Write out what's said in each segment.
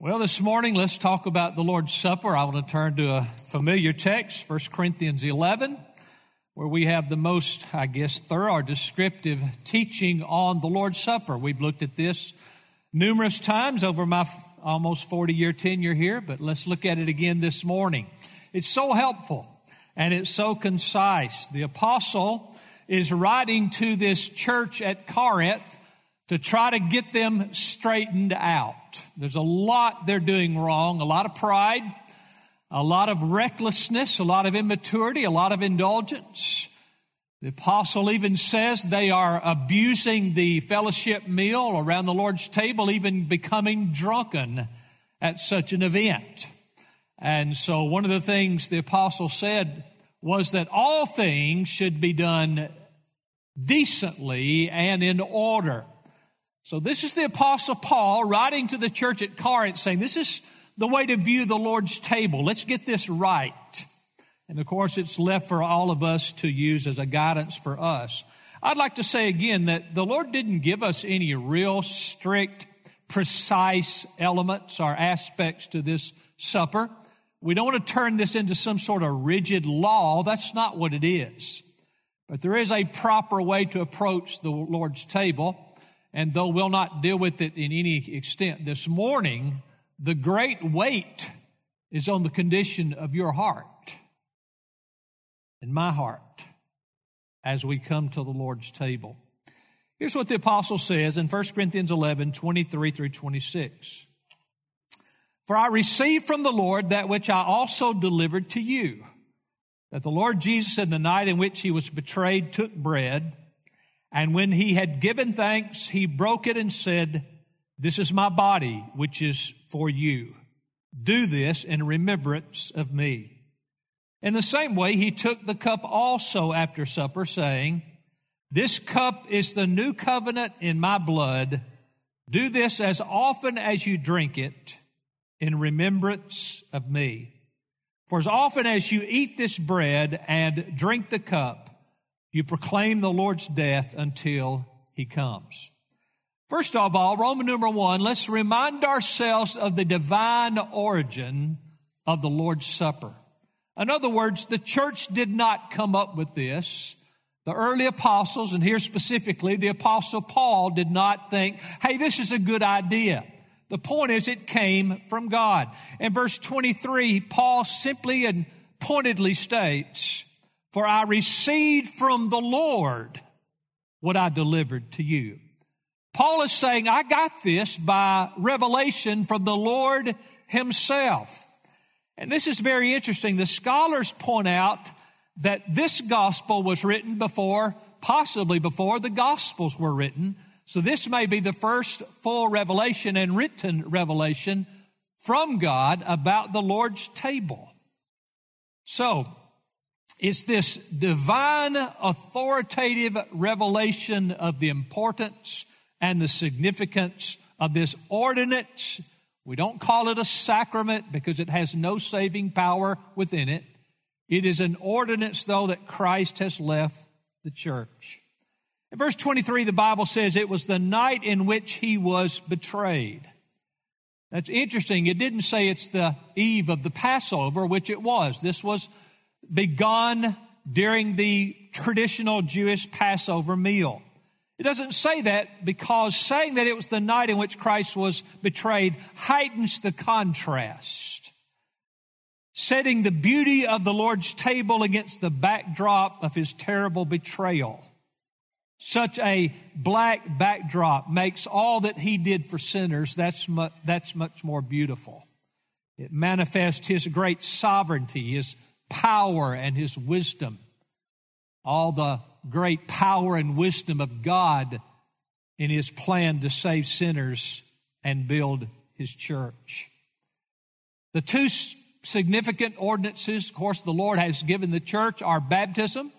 Well, this morning, let's talk about the Lord's Supper. I want to turn to a familiar text, 1 Corinthians 11, where we have the most, I guess, thorough, descriptive teaching on the Lord's Supper. We've looked at this numerous times over my almost 40 year tenure here, but let's look at it again this morning. It's so helpful and it's so concise. The apostle is writing to this church at Corinth to try to get them straightened out. There's a lot they're doing wrong, a lot of pride, a lot of recklessness, a lot of immaturity, a lot of indulgence. The apostle even says they are abusing the fellowship meal around the Lord's table, even becoming drunken at such an event. And so one of the things the apostle said was that all things should be done decently and in order. So this is the apostle Paul writing to the church at Corinth saying, this is the way to view the Lord's table. Let's get this right. And of course, it's left for all of us to use as a guidance for us. I'd like to say again that the Lord didn't give us any real strict, precise elements or aspects to this supper. We don't want to turn this into some sort of rigid law. That's not what it is. But there is a proper way to approach the Lord's table. And though we'll not deal with it in any extent this morning, the great weight is on the condition of your heart and my heart as we come to the Lord's table. Here's what the apostle says in 1 Corinthians 11, 23 through 26. For I received from the Lord that which I also delivered to you, that the Lord Jesus in the night in which he was betrayed took bread, and when he had given thanks, he broke it and said, This is my body, which is for you. Do this in remembrance of me. In the same way, he took the cup also after supper, saying, This cup is the new covenant in my blood. Do this as often as you drink it in remembrance of me. For as often as you eat this bread and drink the cup, you proclaim the Lord's death until he comes. First of all, Roman number one, let's remind ourselves of the divine origin of the Lord's Supper. In other words, the church did not come up with this. The early apostles, and here specifically, the apostle Paul did not think, hey, this is a good idea. The point is it came from God. In verse 23, Paul simply and pointedly states, for I received from the Lord what I delivered to you. Paul is saying, I got this by revelation from the Lord himself. And this is very interesting. The scholars point out that this gospel was written before, possibly before the gospels were written. So this may be the first full revelation and written revelation from God about the Lord's table. So it's this divine authoritative revelation of the importance and the significance of this ordinance. We don't call it a sacrament because it has no saving power within it. It is an ordinance, though, that Christ has left the church. In verse 23, the Bible says it was the night in which he was betrayed. That's interesting. It didn't say it's the eve of the Passover, which it was. This was begun during the traditional Jewish Passover meal. It doesn't say that because saying that it was the night in which Christ was betrayed heightens the contrast. Setting the beauty of the Lord's table against the backdrop of his terrible betrayal. Such a black backdrop makes all that he did for sinners, that's much, that's much more beautiful. It manifests his great sovereignty, his power and his wisdom, all the great power and wisdom of God in his plan to save sinners and build his church. The two significant ordinances, of course, the Lord has given the church are baptism.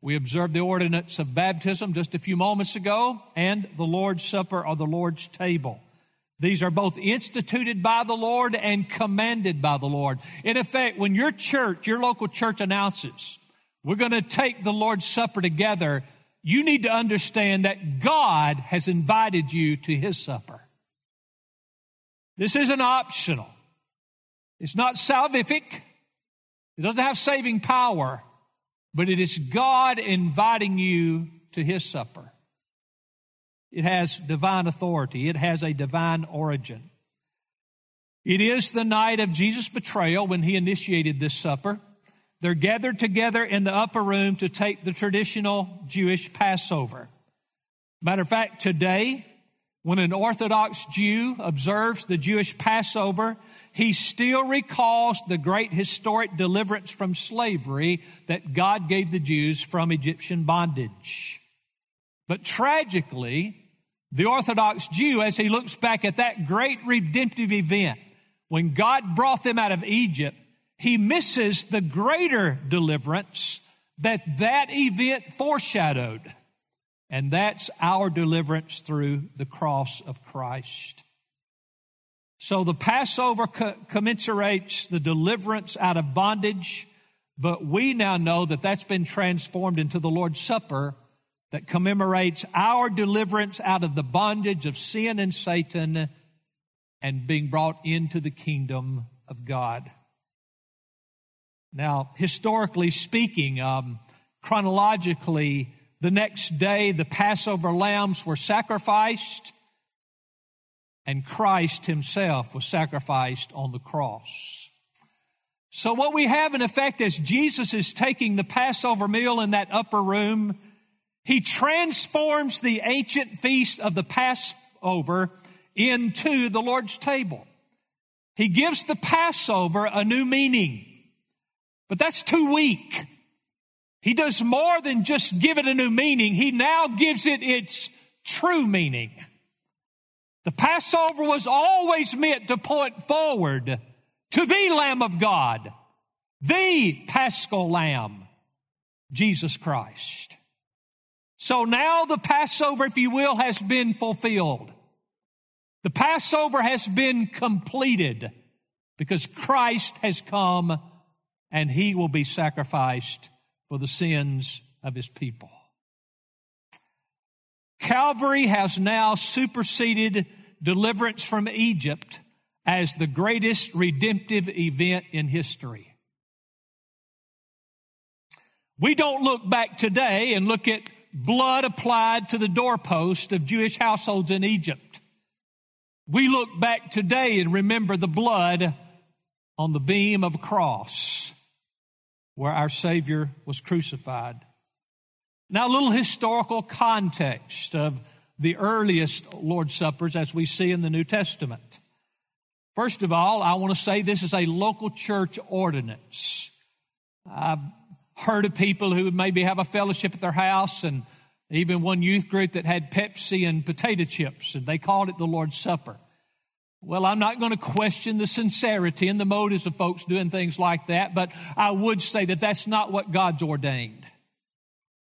We observed the ordinance of baptism just a few moments ago and the Lord's Supper or the Lord's table. These are both instituted by the Lord and commanded by the Lord. In effect, when your church, your local church announces, we're going to take the Lord's Supper together, you need to understand that God has invited you to His supper. This isn't optional. It's not salvific. It doesn't have saving power, but it is God inviting you to His supper. It has divine authority. It has a divine origin. It is the night of Jesus' betrayal when He initiated this supper. They're gathered together in the upper room to take the traditional Jewish Passover. Matter of fact, today, when an Orthodox Jew observes the Jewish Passover, he still recalls the great historic deliverance from slavery that God gave the Jews from Egyptian bondage. But tragically, the Orthodox Jew, as he looks back at that great redemptive event, when God brought them out of Egypt, he misses the greater deliverance that that event foreshadowed. And that's our deliverance through the cross of Christ. So the Passover co- commensurates the deliverance out of bondage, but we now know that that's been transformed into the Lord's Supper that commemorates our deliverance out of the bondage of sin and Satan and being brought into the kingdom of God. Now, historically speaking, um, chronologically, the next day the Passover lambs were sacrificed and Christ himself was sacrificed on the cross. So what we have in effect is Jesus is taking the Passover meal in that upper room, he transforms the ancient feast of the Passover into the Lord's table. He gives the Passover a new meaning. But that's too weak. He does more than just give it a new meaning. He now gives it its true meaning. The Passover was always meant to point forward to the Lamb of God, the Paschal Lamb, Jesus Christ. So now the Passover, if you will, has been fulfilled. The Passover has been completed because Christ has come and he will be sacrificed for the sins of his people. Calvary has now superseded deliverance from Egypt as the greatest redemptive event in history. We don't look back today and look at blood applied to the doorpost of Jewish households in Egypt. We look back today and remember the blood on the beam of a cross where our Savior was crucified. Now, a little historical context of the earliest Lord's Suppers as we see in the New Testament. First of all, I want to say this is a local church ordinance. I've heard of people who maybe have a fellowship at their house and even one youth group that had Pepsi and potato chips and they called it the Lord's Supper. Well, I'm not going to question the sincerity and the motives of folks doing things like that, but I would say that that's not what God's ordained.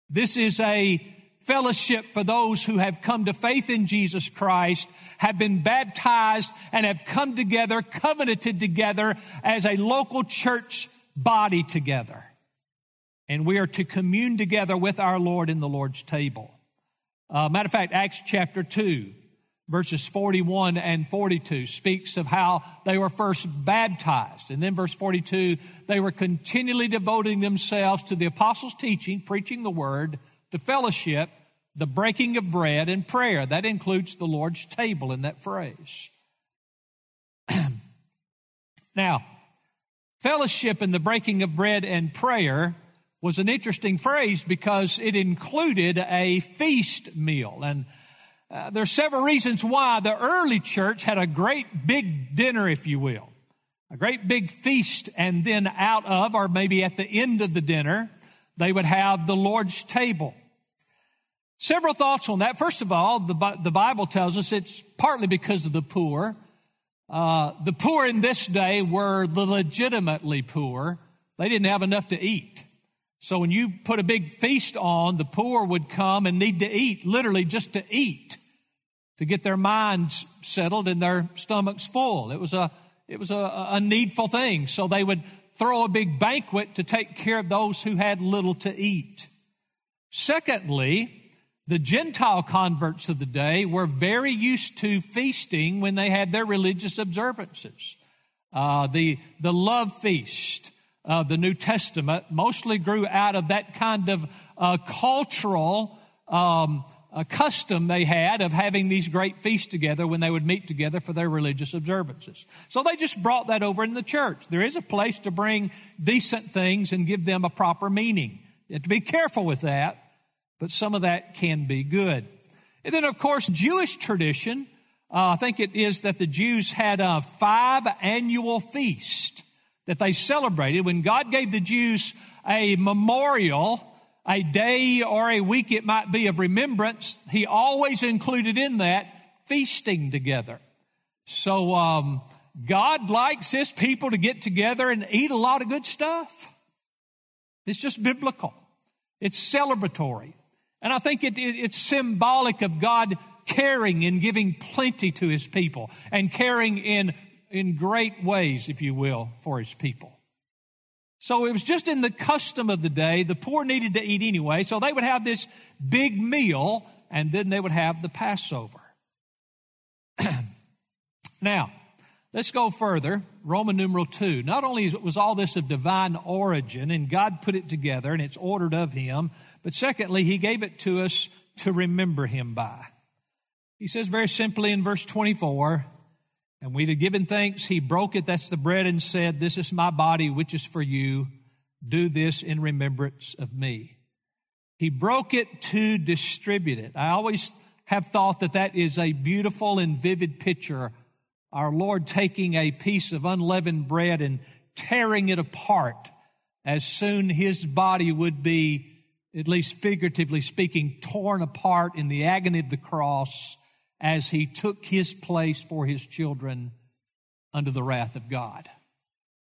This is a fellowship for those who have come to faith in Jesus Christ, have been baptized, and have come together, covenanted together as a local church body together. And we are to commune together with our Lord in the Lord's table. Uh, matter of fact, Acts chapter 2 verses 41 and 42 speaks of how they were first baptized. And then verse 42, they were continually devoting themselves to the apostles' teaching, preaching the word, to fellowship, the breaking of bread, and prayer. That includes the Lord's table in that phrase. now, fellowship and the breaking of bread and prayer was an interesting phrase because it included a feast meal. And uh, there are several reasons why the early church had a great big dinner, if you will, a great big feast, and then out of, or maybe at the end of the dinner, they would have the Lord's table. Several thoughts on that. First of all, the, the Bible tells us it's partly because of the poor. Uh, the poor in this day were the legitimately poor. They didn't have enough to eat. So when you put a big feast on, the poor would come and need to eat, literally just to eat to get their minds settled and their stomachs full. It was a, it was a, a needful thing. So they would throw a big banquet to take care of those who had little to eat. Secondly, The Gentile converts of the day were very used to feasting when they had their religious observances. Uh, the, the love feast of the New Testament mostly grew out of that kind of uh, cultural um, a custom they had of having these great feasts together when they would meet together for their religious observances. So they just brought that over in the church. There is a place to bring decent things and give them a proper meaning. You have to be careful with that, but some of that can be good. And then, of course, Jewish tradition, uh, I think it is that the Jews had a five annual feast that they celebrated when God gave the Jews a memorial a day or a week it might be of remembrance, he always included in that feasting together. So, um, God likes his people to get together and eat a lot of good stuff. It's just biblical. It's celebratory. And I think it, it, it's symbolic of God caring and giving plenty to his people and caring in, in great ways, if you will, for his people. So it was just in the custom of the day. The poor needed to eat anyway. So they would have this big meal and then they would have the Passover. now, let's go further. Roman numeral two. Not only was all this of divine origin and God put it together and it's ordered of him, but secondly, he gave it to us to remember him by. He says very simply in verse 24, and we'd have given thanks. He broke it. That's the bread and said, This is my body, which is for you. Do this in remembrance of me. He broke it to distribute it. I always have thought that that is a beautiful and vivid picture. Our Lord taking a piece of unleavened bread and tearing it apart as soon his body would be, at least figuratively speaking, torn apart in the agony of the cross as he took his place for his children under the wrath of God.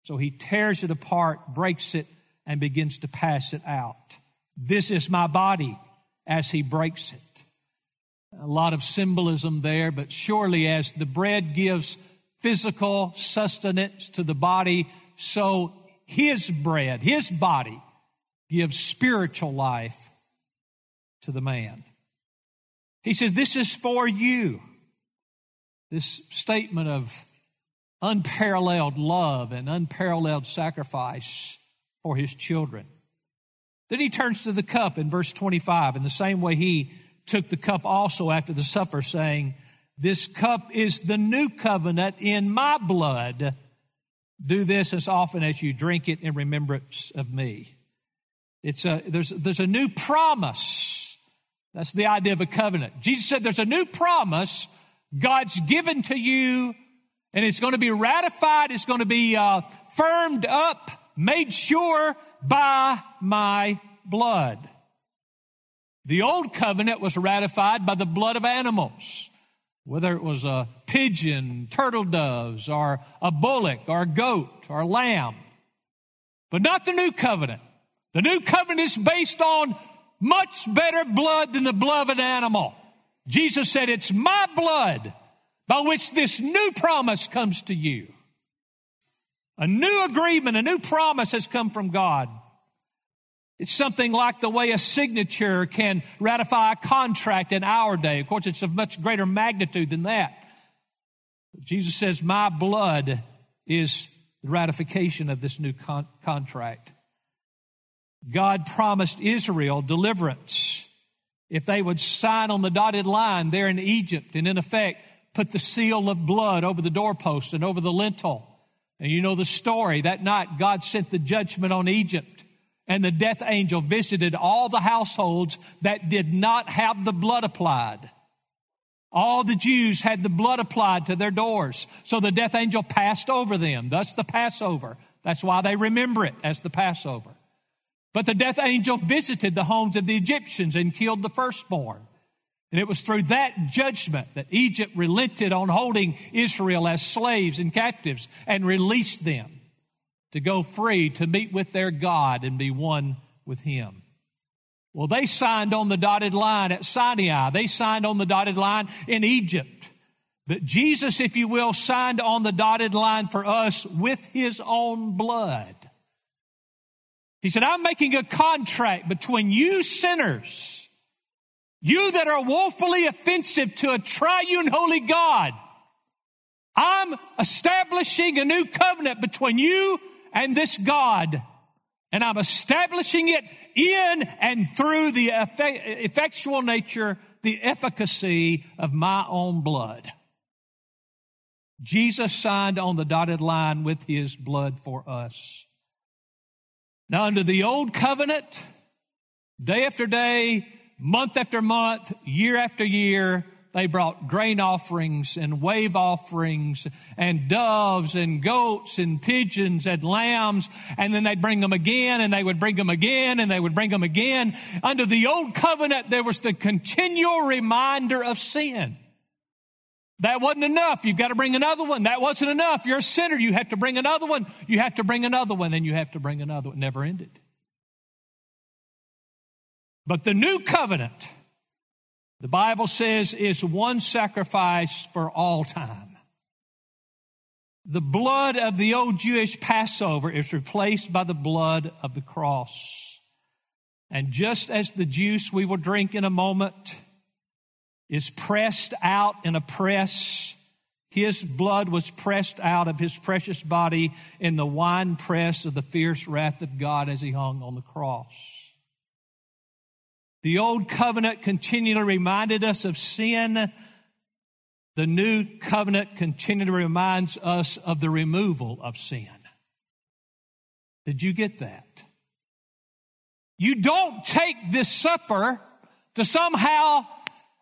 So he tears it apart, breaks it, and begins to pass it out. This is my body as he breaks it. A lot of symbolism there, but surely as the bread gives physical sustenance to the body, so his bread, his body, gives spiritual life to the man. He says, This is for you. This statement of unparalleled love and unparalleled sacrifice for his children. Then he turns to the cup in verse 25. In the same way, he took the cup also after the supper, saying, This cup is the new covenant in my blood. Do this as often as you drink it in remembrance of me. It's a, there's, there's a new promise that's the idea of a covenant. Jesus said there's a new promise God's given to you, and it's going to be ratified, it's going to be uh, firmed up, made sure by my blood. The old covenant was ratified by the blood of animals, whether it was a pigeon, turtle doves, or a bullock, or a goat, or a lamb. But not the new covenant. The new covenant is based on much better blood than the blood of an animal. Jesus said, It's my blood by which this new promise comes to you. A new agreement, a new promise has come from God. It's something like the way a signature can ratify a contract in our day. Of course, it's of much greater magnitude than that. Jesus says, My blood is the ratification of this new con- contract. God promised Israel deliverance if they would sign on the dotted line there in Egypt and in effect put the seal of blood over the doorpost and over the lintel. And you know the story. That night God sent the judgment on Egypt and the death angel visited all the households that did not have the blood applied. All the Jews had the blood applied to their doors. So the death angel passed over them. Thus the Passover. That's why they remember it as the Passover. But the death angel visited the homes of the Egyptians and killed the firstborn. And it was through that judgment that Egypt relented on holding Israel as slaves and captives and released them to go free to meet with their God and be one with Him. Well, they signed on the dotted line at Sinai. They signed on the dotted line in Egypt. But Jesus, if you will, signed on the dotted line for us with His own blood. He said, I'm making a contract between you sinners You that are woefully offensive to a triune holy God. I'm establishing a new covenant between you and this God. And I'm establishing it in and through the effectual nature, the efficacy of my own blood. Jesus signed on the dotted line with his blood for us. Now, under the old covenant, day after day, month after month, year after year, they brought grain offerings and wave offerings and doves and goats and pigeons and lambs. And then they'd bring them again and they would bring them again and they would bring them again. Under the old covenant, there was the continual reminder of sin. That wasn't enough. You've got to bring another one. That wasn't enough. You're a sinner. You have to bring another one. You have to bring another one and you have to bring another one. Never ended. But the new covenant, the Bible says, is one sacrifice for all time. The blood of the old Jewish Passover is replaced by the blood of the cross. And just as the juice we will drink in a moment is pressed out in a press, his blood was pressed out of his precious body in the wine press of the fierce wrath of God as he hung on the cross. The old covenant continually reminded us of sin. The new covenant continually reminds us of the removal of sin. Did you get that? You don't take this supper to somehow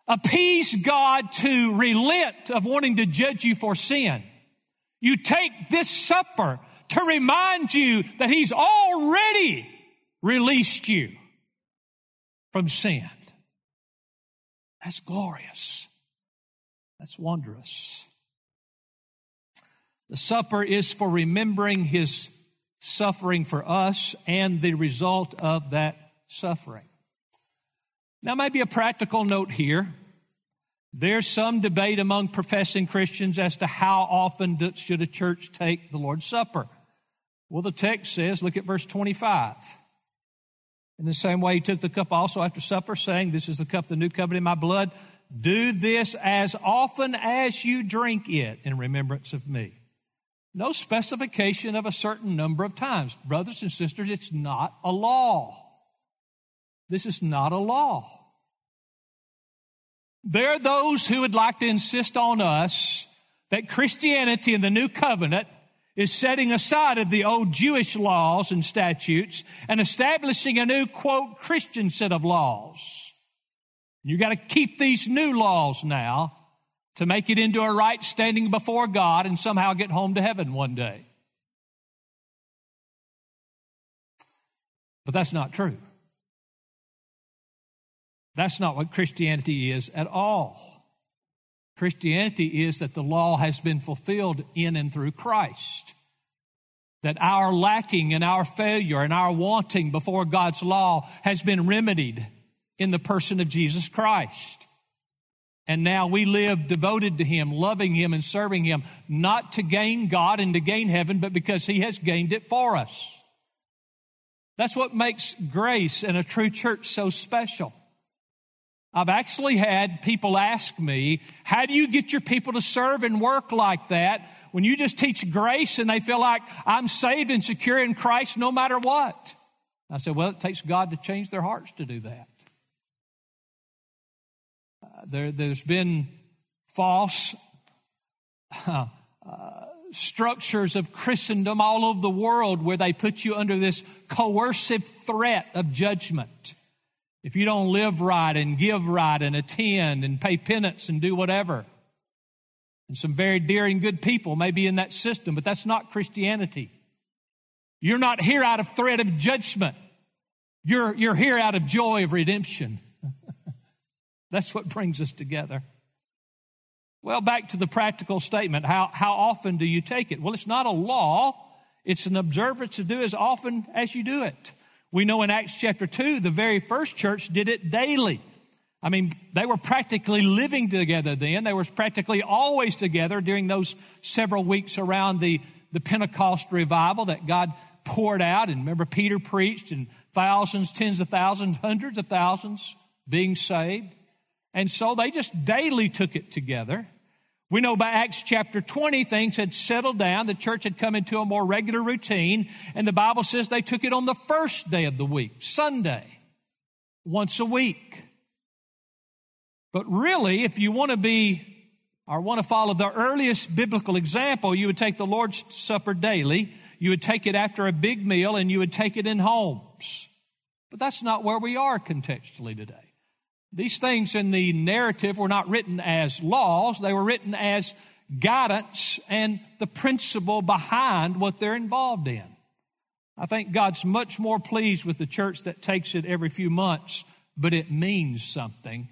appease God to relent of wanting to judge you for sin. You take this supper to remind you that He's already released you from sin. That's glorious. That's wondrous. The supper is for remembering his suffering for us and the result of that suffering. Now, maybe a practical note here. There's some debate among professing Christians as to how often should a church take the Lord's Supper. Well, the text says, look at verse 25. In the same way, he took the cup also after supper, saying, This is the cup the new covenant in my blood. Do this as often as you drink it in remembrance of me. No specification of a certain number of times. Brothers and sisters, it's not a law. This is not a law. There are those who would like to insist on us that Christianity in the new covenant is setting aside of the old Jewish laws and statutes and establishing a new, quote, Christian set of laws. You got to keep these new laws now to make it into a right standing before God and somehow get home to heaven one day. But that's not true. That's not what Christianity is at all. Christianity is that the law has been fulfilled in and through Christ. That our lacking and our failure and our wanting before God's law has been remedied in the person of Jesus Christ. And now we live devoted to Him, loving Him and serving Him, not to gain God and to gain heaven, but because He has gained it for us. That's what makes grace and a true church so special. I've actually had people ask me, how do you get your people to serve and work like that when you just teach grace and they feel like I'm saved and secure in Christ no matter what? I said, well, it takes God to change their hearts to do that. Uh, there, has been false uh, uh, structures of Christendom all over the world where they put you under this coercive threat of judgment. If you don't live right and give right and attend and pay penance and do whatever. And some very dear and good people may be in that system, but that's not Christianity. You're not here out of threat of judgment. You're, you're here out of joy of redemption. that's what brings us together. Well, back to the practical statement. How, how often do you take it? Well, it's not a law. It's an observance to do as often as you do it. We know in Acts chapter 2, the very first church did it daily. I mean, they were practically living together then. They were practically always together during those several weeks around the, the Pentecost revival that God poured out. And remember, Peter preached and thousands, tens of thousands, hundreds of thousands being saved. And so they just daily took it together. We know by Acts chapter 20, things had settled down. The church had come into a more regular routine. And the Bible says they took it on the first day of the week, Sunday, once a week. But really, if you want to be or want to follow the earliest biblical example, you would take the Lord's Supper daily. You would take it after a big meal and you would take it in homes. But that's not where we are contextually today. These things in the narrative were not written as laws, they were written as guidance and the principle behind what they're involved in. I think God's much more pleased with the church that takes it every few months, but it means something,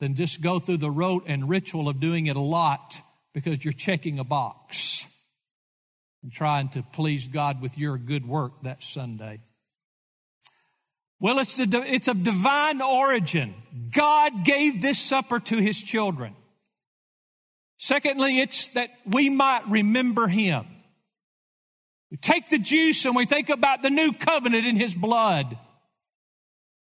than just go through the rote and ritual of doing it a lot because you're checking a box and trying to please God with your good work that Sunday. Well, it's, a, it's of divine origin. God gave this supper to his children. Secondly, it's that we might remember him. We take the juice and we think about the new covenant in his blood.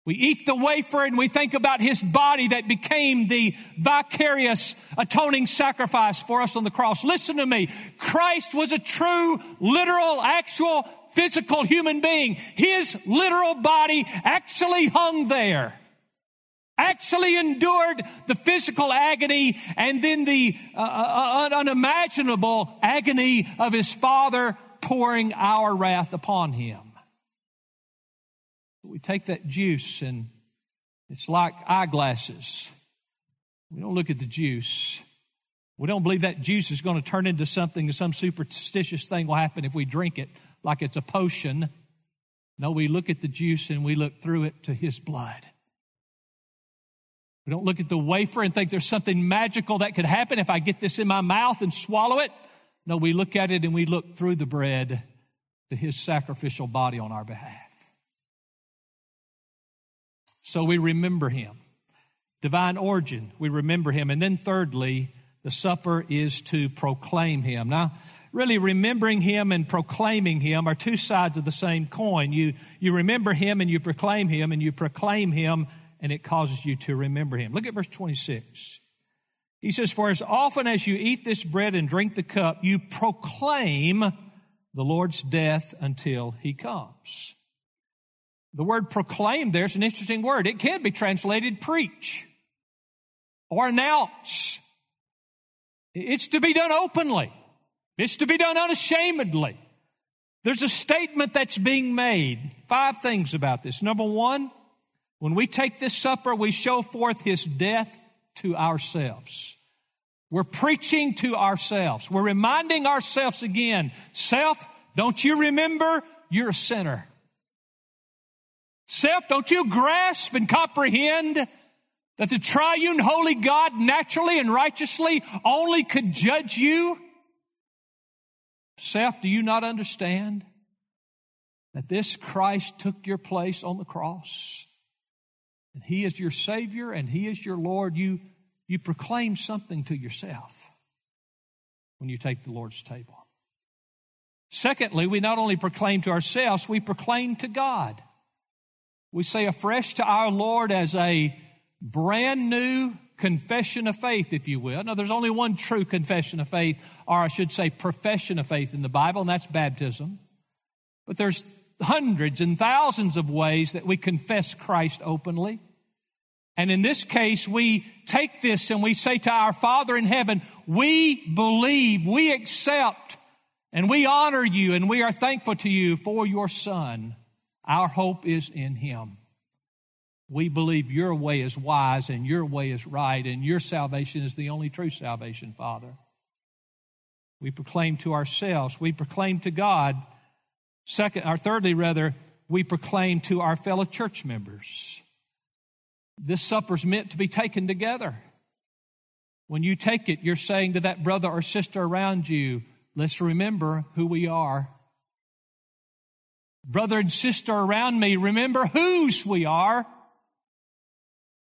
We eat the wafer and we think about his body that became the vicarious atoning sacrifice for us on the cross. Listen to me. Christ was a true, literal, actual physical human being. His literal body actually hung there, actually endured the physical agony and then the uh, uh, uh, unimaginable agony of his Father pouring our wrath upon him. We take that juice and it's like eyeglasses. We don't look at the juice. We don't believe that juice is going to turn into something, some superstitious thing will happen if we drink it like it's a potion. No, we look at the juice and we look through it to his blood. We don't look at the wafer and think there's something magical that could happen if I get this in my mouth and swallow it. No, we look at it and we look through the bread to his sacrificial body on our behalf. So we remember him. Divine origin, we remember him. And then thirdly, the supper is to proclaim him. Now, really remembering him and proclaiming him are two sides of the same coin. You, you remember him and you proclaim him, and you proclaim him and it causes you to remember him. Look at verse 26. He says, For as often as you eat this bread and drink the cup, you proclaim the Lord's death until he comes. The word proclaim there is an interesting word. It can be translated preach or announce. It's to be done openly. It's to be done unashamedly. There's a statement that's being made. Five things about this. Number one, when we take this supper, we show forth his death to ourselves. We're preaching to ourselves. We're reminding ourselves again, self, don't you remember you're a sinner? Self, don't you grasp and comprehend that the triune holy God naturally and righteously only could judge you? Self, do you not understand that this Christ took your place on the cross? And He is your Savior and He is your Lord. You, you proclaim something to yourself when you take the Lord's table. Secondly, we not only proclaim to ourselves, we proclaim to God. We say afresh to our Lord as a brand new confession of faith, if you will. Now, there's only one true confession of faith, or I should say profession of faith in the Bible, and that's baptism. But there's hundreds and thousands of ways that we confess Christ openly. And in this case, we take this and we say to our Father in heaven, we believe, we accept, and we honor you, and we are thankful to you for your Son. Our hope is in Him. We believe your way is wise and your way is right, and your salvation is the only true salvation, Father. We proclaim to ourselves, we proclaim to God. Second, or thirdly, rather, we proclaim to our fellow church members. This supper's meant to be taken together. When you take it, you're saying to that brother or sister around you, let's remember who we are. Brother and sister around me, remember whose we are.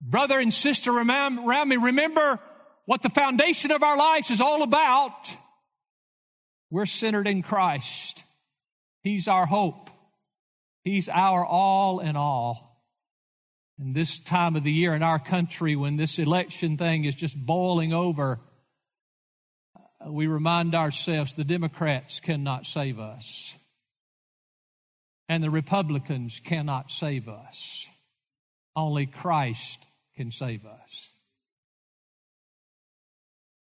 Brother and sister around me, remember what the foundation of our lives is all about. We're centered in Christ. He's our hope. He's our all in all. In this time of the year in our country, when this election thing is just boiling over, we remind ourselves the Democrats cannot save us, and the Republicans cannot save us. Only Christ can save us.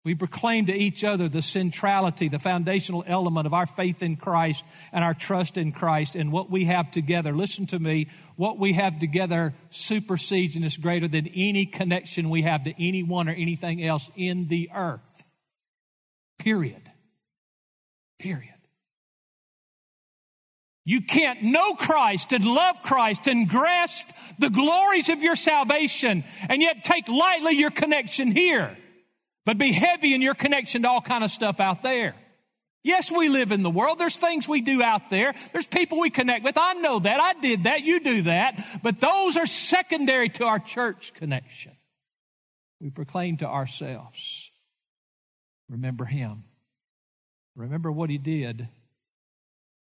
We proclaim to each other the centrality, the foundational element of our faith in Christ and our trust in Christ and what we have together. Listen to me. What we have together supersedes and is greater than any connection we have to anyone or anything else in the earth. Period. Period. You can't know Christ and love Christ and grasp the glories of your salvation and yet take lightly your connection here. But be heavy in your connection to all kind of stuff out there. Yes, we live in the world. There's things we do out there. There's people we connect with. I know that. I did that. You do that. But those are secondary to our church connection. We proclaim to ourselves, remember Him. Remember what He did.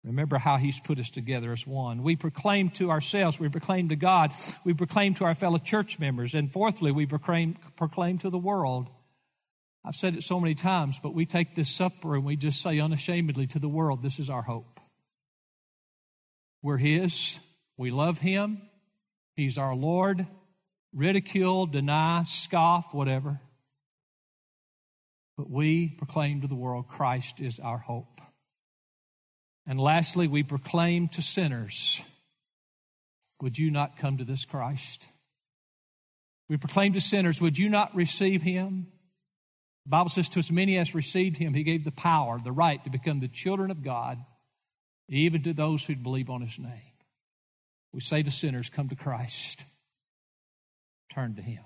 Remember how He's put us together as one. We proclaim to ourselves, we proclaim to God, we proclaim to our fellow church members, and fourthly, we proclaim, proclaim to the world. I've said it so many times, but we take this supper and we just say unashamedly to the world, this is our hope. We're His. We love Him. He's our Lord. Ridicule, deny, scoff, whatever. But we proclaim to the world Christ is our hope. And lastly, we proclaim to sinners, would you not come to this Christ? We proclaim to sinners, would you not receive Him? The Bible says, To as many as received him, he gave the power, the right to become the children of God, even to those who believe on his name. We say to sinners, Come to Christ, turn to him.